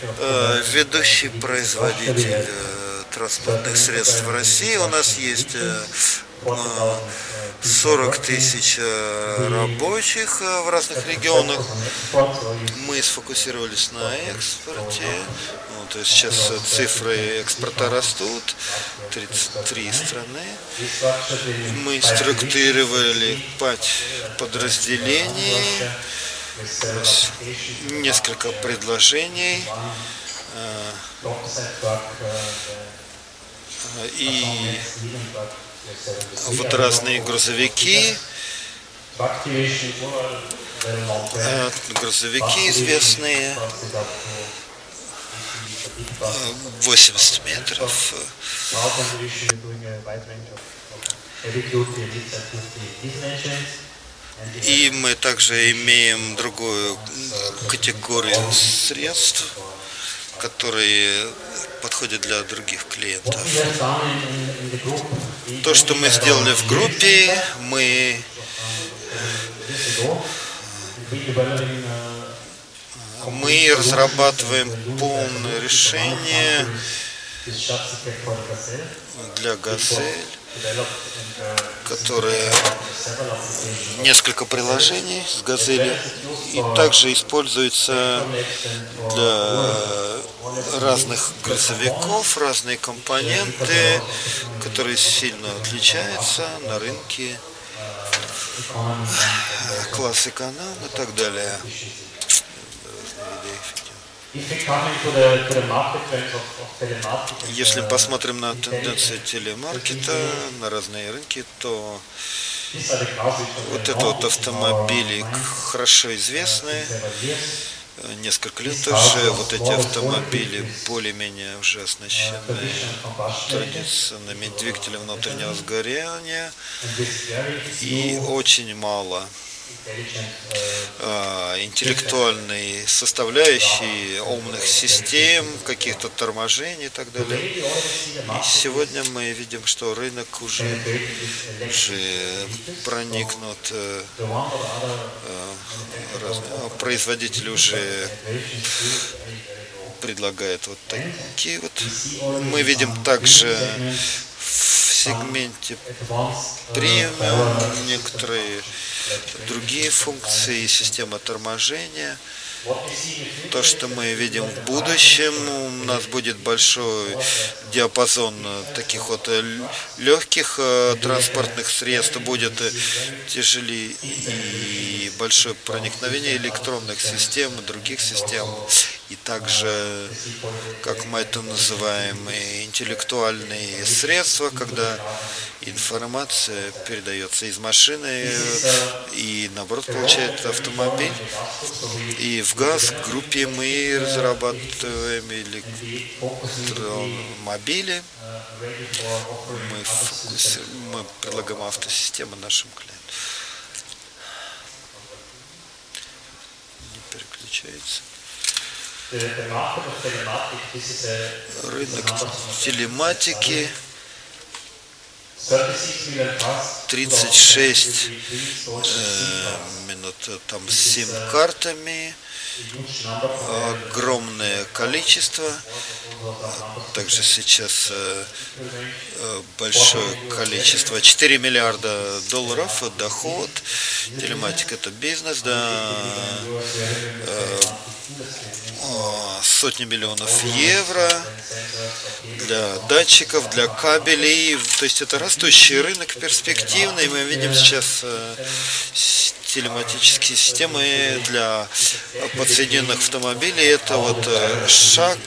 Э, ведущий производитель э, транспортных средств в России. У нас есть э, 40 тысяч э, рабочих э, в разных регионах. Мы сфокусировались на экспорте. Ну, то есть сейчас цифры экспорта растут. 33 страны. Мы структурировали 5 подразделений. Несколько предложений. И вот разные грузовики, э, грузовики известные, 80 метров. И мы также имеем другую категорию средств, которые подходят для других клиентов. То, что мы сделали в группе, мы мы разрабатываем полное решение для «Газель», которое несколько приложений с «Газели» и также используется для разных грузовиков, разные компоненты, которые сильно отличаются на рынке, класс эконом и так далее. Если посмотрим на тенденции телемаркета, на разные рынки, то вот это вот автомобили хорошо известные, несколько лет уже вот эти автомобили более-менее уже оснащены традиционными двигателями внутреннего сгорания. И очень мало интеллектуальной составляющей умных систем, каких-то торможений и так далее. И сегодня мы видим, что рынок уже, уже проникнут, э, э, разные, производители уже предлагают вот такие вот. Мы видим также в сегменте премиум некоторые другие функции, система торможения. То, что мы видим в будущем, у нас будет большой диапазон таких вот легких э, транспортных средств, будет тяжелее и большое проникновение электронных систем и других систем и также, как мы это называем, интеллектуальные средства, когда информация передается из машины и наоборот получает автомобиль. И в ГАЗ группе мы разрабатываем электромобили. Мы, мы предлагаем автосистемы нашим клиентам. Не переключается. Рынок телематики 36 э, минут там с сим-картами огромное количество также сейчас э, э, большое количество 4 миллиарда долларов доход телематика это бизнес да э, сотни миллионов евро для датчиков, для кабелей. То есть это растущий рынок, перспективный. Мы видим сейчас телематические системы для подсоединенных автомобилей. Это вот э, шаг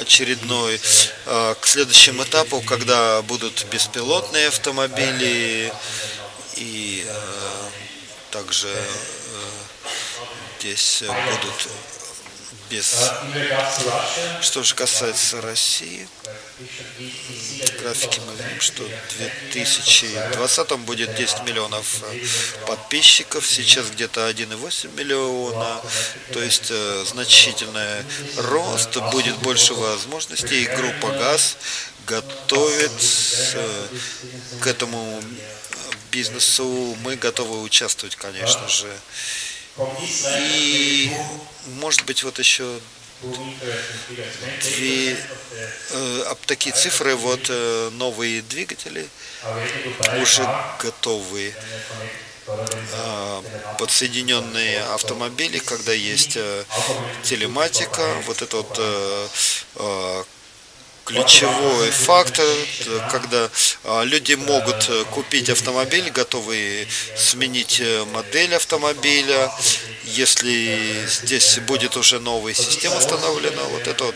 очередной э, к следующему этапу, когда будут беспилотные автомобили и также здесь будут без. Что же касается России, в графике мы видим, что в 2020 будет 10 миллионов подписчиков, сейчас где-то 1,8 миллиона, то есть э, значительный рост, будет больше возможностей, и группа ГАЗ готовит к этому бизнесу, мы готовы участвовать, конечно же, и, может быть, вот еще две, э, такие цифры, вот э, новые двигатели уже готовы э, подсоединенные автомобили, когда есть э, телематика, вот это вот э, ключевой фактор, когда а, люди могут э, купить автомобиль, готовы сменить э, модель автомобиля, если здесь будет уже новая система установлена, вот это вот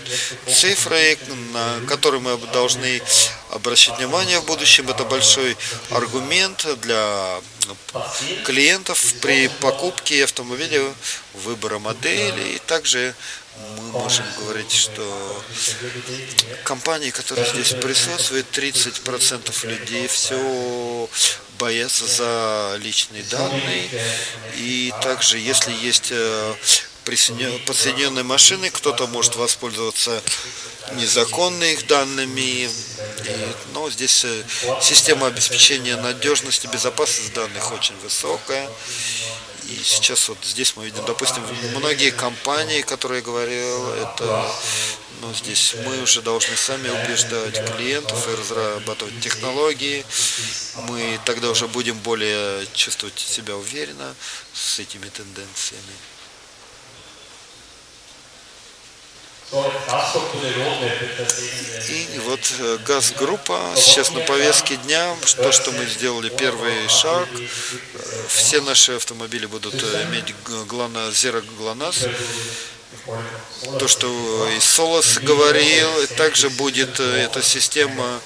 цифры, на которые мы должны обращать внимание в будущем, это большой аргумент для клиентов при покупке автомобиля, выбора модели и также мы можем говорить, что компании, которые здесь присутствуют, 30% людей все боятся за личные данные. И также, если есть подсоединенные машины, кто-то может воспользоваться незаконными их данными. И, но здесь э, система обеспечения надежности, безопасности данных очень высокая. И сейчас вот здесь мы видим, допустим, многие компании, которые я говорил, это ну, здесь мы уже должны сами убеждать клиентов и разрабатывать технологии. Мы тогда уже будем более чувствовать себя уверенно с этими тенденциями. И вот э, газгруппа сейчас на повестке дня, то, что мы сделали первый шаг, все наши автомобили будут э, иметь ГЛОНАСС, Zero GLONASS, то, что и Солос говорил, также будет э, эта система,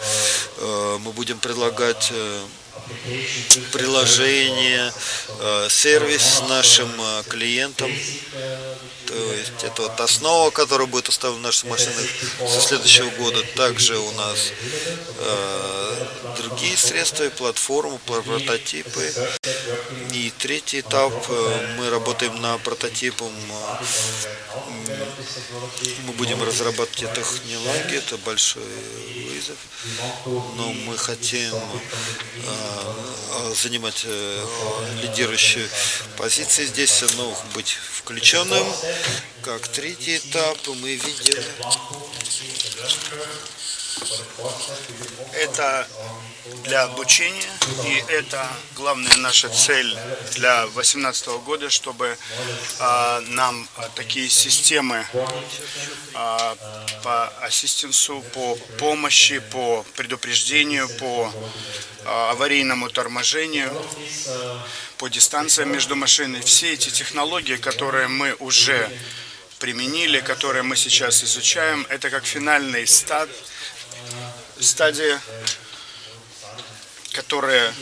мы будем предлагать приложение, сервис нашим клиентам, то есть это вот основа, которая будет установлена в наших машинах со следующего года. Также у нас э, другие средства, платформы, прототипы. И третий этап, э, мы работаем на прототипом, э, мы будем разрабатывать технологии, это большой вызов, но мы хотим э, занимать лидирующие позиции здесь, но быть включенным. Как третий этап мы видим это для обучения, и это главная наша цель для 2018 года, чтобы а, нам а, такие системы а, по ассистенсу, по помощи, по предупреждению, по а, аварийному торможению, по дистанциям между машиной. Все эти технологии, которые мы уже применили, которые мы сейчас изучаем, это как финальный стад, стадия, которая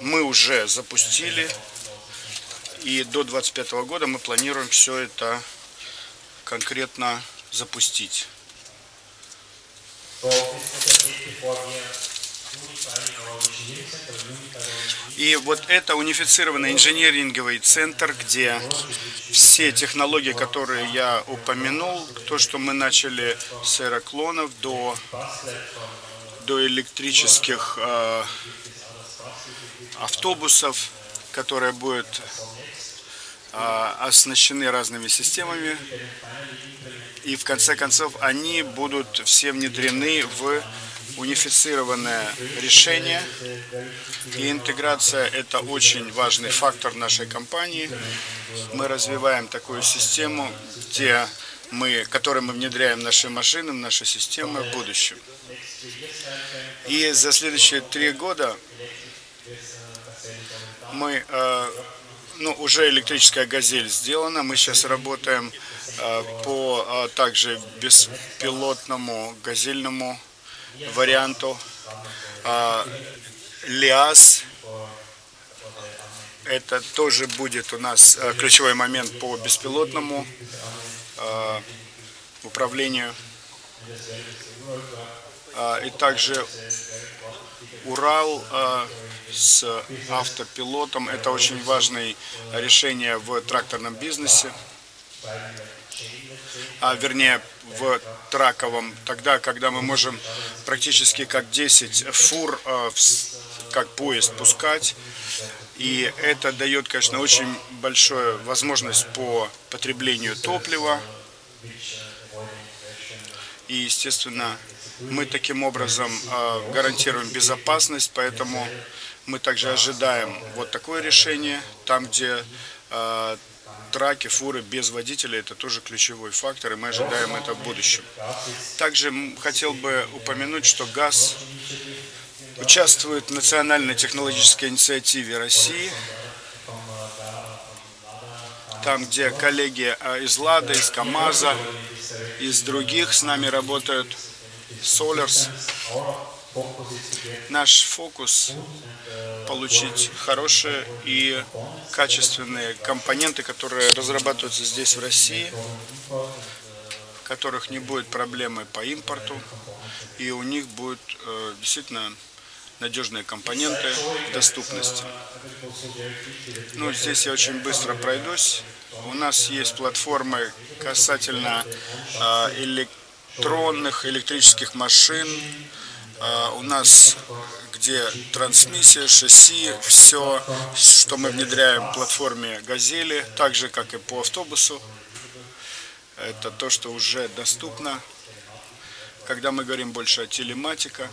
мы уже запустили. И до 2025 года мы планируем все это конкретно запустить. И вот это унифицированный инженеринговый центр, где все технологии, которые я упомянул, то, что мы начали с аэроклонов до, до электрических э, автобусов, которые будут э, оснащены разными системами. И в конце концов они будут все внедрены в унифицированное решение. И интеграция – это очень важный фактор нашей компании. Мы развиваем такую систему, где мы, которую мы внедряем в наши машины, в наши системы в будущем. И за следующие три года мы, э, ну, уже электрическая «Газель» сделана, мы сейчас работаем э, по э, также беспилотному газельному варианту. А, ЛИАС, это тоже будет у нас а, ключевой момент по беспилотному а, управлению. А, и также Урал а, с автопилотом. Это очень важное решение в тракторном бизнесе а вернее в траковом, тогда, когда мы можем практически как 10 фур, э, как поезд пускать. И это дает, конечно, очень большую возможность по потреблению топлива. И, естественно, мы таким образом э, гарантируем безопасность, поэтому мы также ожидаем вот такое решение, там, где э, траки, фуры без водителя, это тоже ключевой фактор, и мы ожидаем это в будущем. Также хотел бы упомянуть, что ГАЗ участвует в национальной технологической инициативе России, там, где коллеги а, из Лада, из КАМАЗа, из других с нами работают, Solars. Наш фокус получить хорошие и качественные компоненты, которые разрабатываются здесь в России, в которых не будет проблемы по импорту, и у них будут э, действительно надежные компоненты доступности. Ну, здесь я очень быстро пройдусь. У нас есть платформы касательно э, электронных, электрических машин. Э, у нас где трансмиссия, шасси, все, что мы внедряем в платформе «Газели», так же, как и по автобусу. Это то, что уже доступно. Когда мы говорим больше о телематика,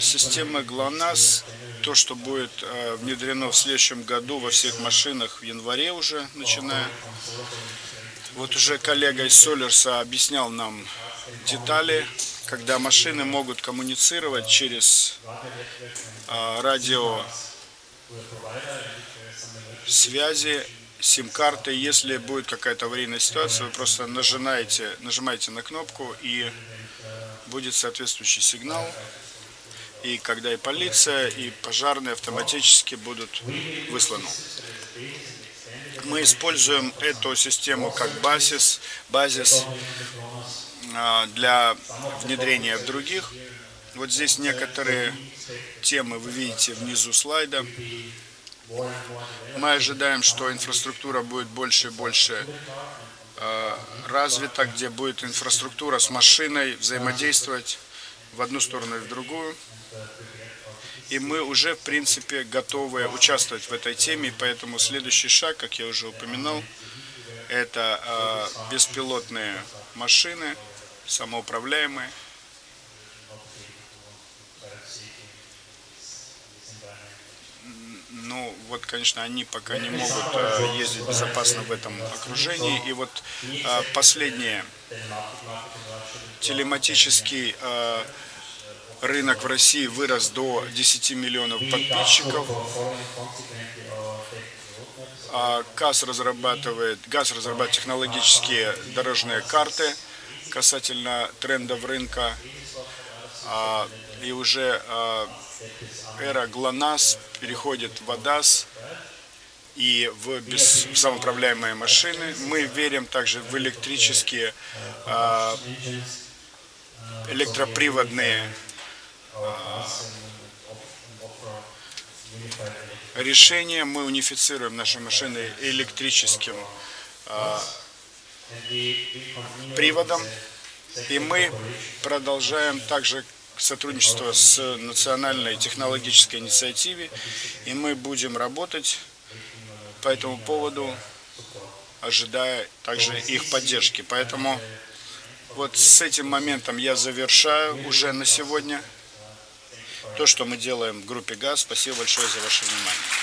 Система ГЛОНАСС, то, что будет э, внедрено в следующем году во всех машинах в январе уже, начиная. Вот уже коллега из Солерса объяснял нам детали, когда машины могут коммуницировать через а, радио связи, сим-карты. Если будет какая-то аварийная ситуация, вы просто нажимаете, нажимаете на кнопку и будет соответствующий сигнал. И когда и полиция, и пожарные автоматически будут высланы. Мы используем эту систему как базис, базис а, для внедрения в других. Вот здесь некоторые темы вы видите внизу слайда. Мы ожидаем, что инфраструктура будет больше и больше а, развита, где будет инфраструктура с машиной взаимодействовать в одну сторону и в другую. И мы уже, в принципе, готовы участвовать в этой теме, поэтому следующий шаг, как я уже упоминал, это э, беспилотные машины, самоуправляемые. Ну, вот, конечно, они пока не могут э, ездить безопасно в этом окружении. И вот э, последнее. Телематический э, рынок в России вырос до 10 миллионов подписчиков. ГАЗ разрабатывает, ГАЗ разрабатывает технологические дорожные карты касательно трендов рынка. А, и уже а, эра ГЛОНАСС переходит в АДАС и в, без, в самоуправляемые машины. Мы верим также в электрические электроприводные решение. Мы унифицируем наши машины электрическим а, приводом. И мы продолжаем также сотрудничество с национальной технологической инициативой. И мы будем работать по этому поводу, ожидая также их поддержки. Поэтому вот с этим моментом я завершаю уже на сегодня то, что мы делаем в группе ГАЗ. Спасибо большое за ваше внимание.